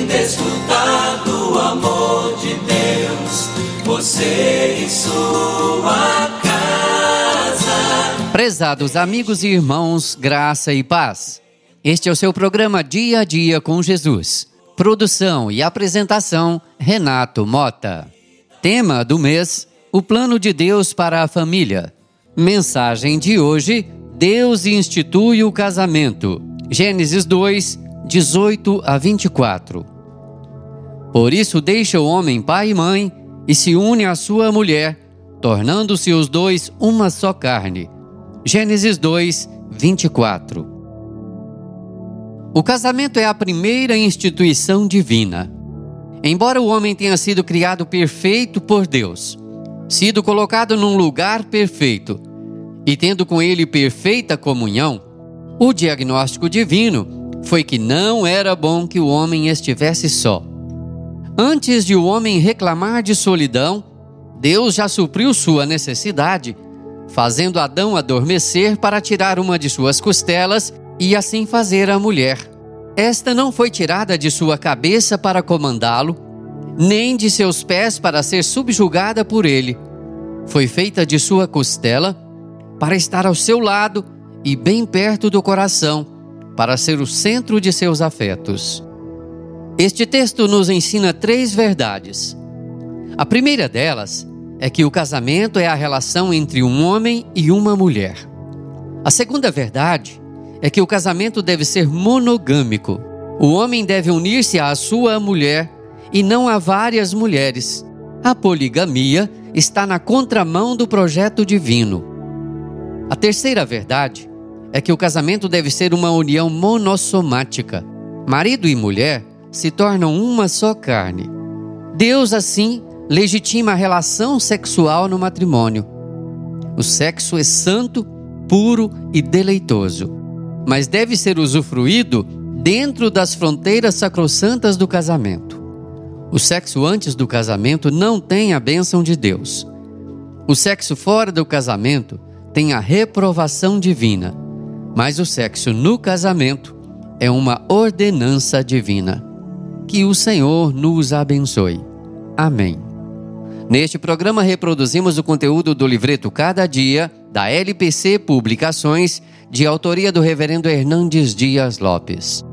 desfrutado o amor de Deus, você e sua casa. Prezados amigos e irmãos, graça e paz. Este é o seu programa Dia a Dia com Jesus. Produção e apresentação: Renato Mota. Tema do mês: O plano de Deus para a família. Mensagem de hoje: Deus institui o casamento. Gênesis 2, 18 a 24. Por isso deixa o homem pai e mãe e se une à sua mulher, tornando-se os dois uma só carne. Gênesis 2, 24. O casamento é a primeira instituição divina. Embora o homem tenha sido criado perfeito por Deus, sido colocado num lugar perfeito e tendo com ele perfeita comunhão, o diagnóstico divino foi que não era bom que o homem estivesse só. Antes de o homem reclamar de solidão, Deus já supriu sua necessidade, fazendo Adão adormecer para tirar uma de suas costelas e assim fazer a mulher. Esta não foi tirada de sua cabeça para comandá-lo, nem de seus pés para ser subjugada por ele. Foi feita de sua costela para estar ao seu lado e bem perto do coração, para ser o centro de seus afetos. Este texto nos ensina três verdades. A primeira delas é que o casamento é a relação entre um homem e uma mulher. A segunda verdade é que o casamento deve ser monogâmico. O homem deve unir-se à sua mulher e não a várias mulheres. A poligamia está na contramão do projeto divino. A terceira verdade é que o casamento deve ser uma união monossomática. Marido e mulher se tornam uma só carne. Deus, assim, legitima a relação sexual no matrimônio. O sexo é santo, puro e deleitoso, mas deve ser usufruído dentro das fronteiras sacrossantas do casamento. O sexo antes do casamento não tem a bênção de Deus. O sexo fora do casamento tem a reprovação divina, mas o sexo no casamento é uma ordenança divina. Que o Senhor nos abençoe. Amém. Neste programa reproduzimos o conteúdo do livreto Cada Dia, da LPC Publicações, de autoria do Reverendo Hernandes Dias Lopes.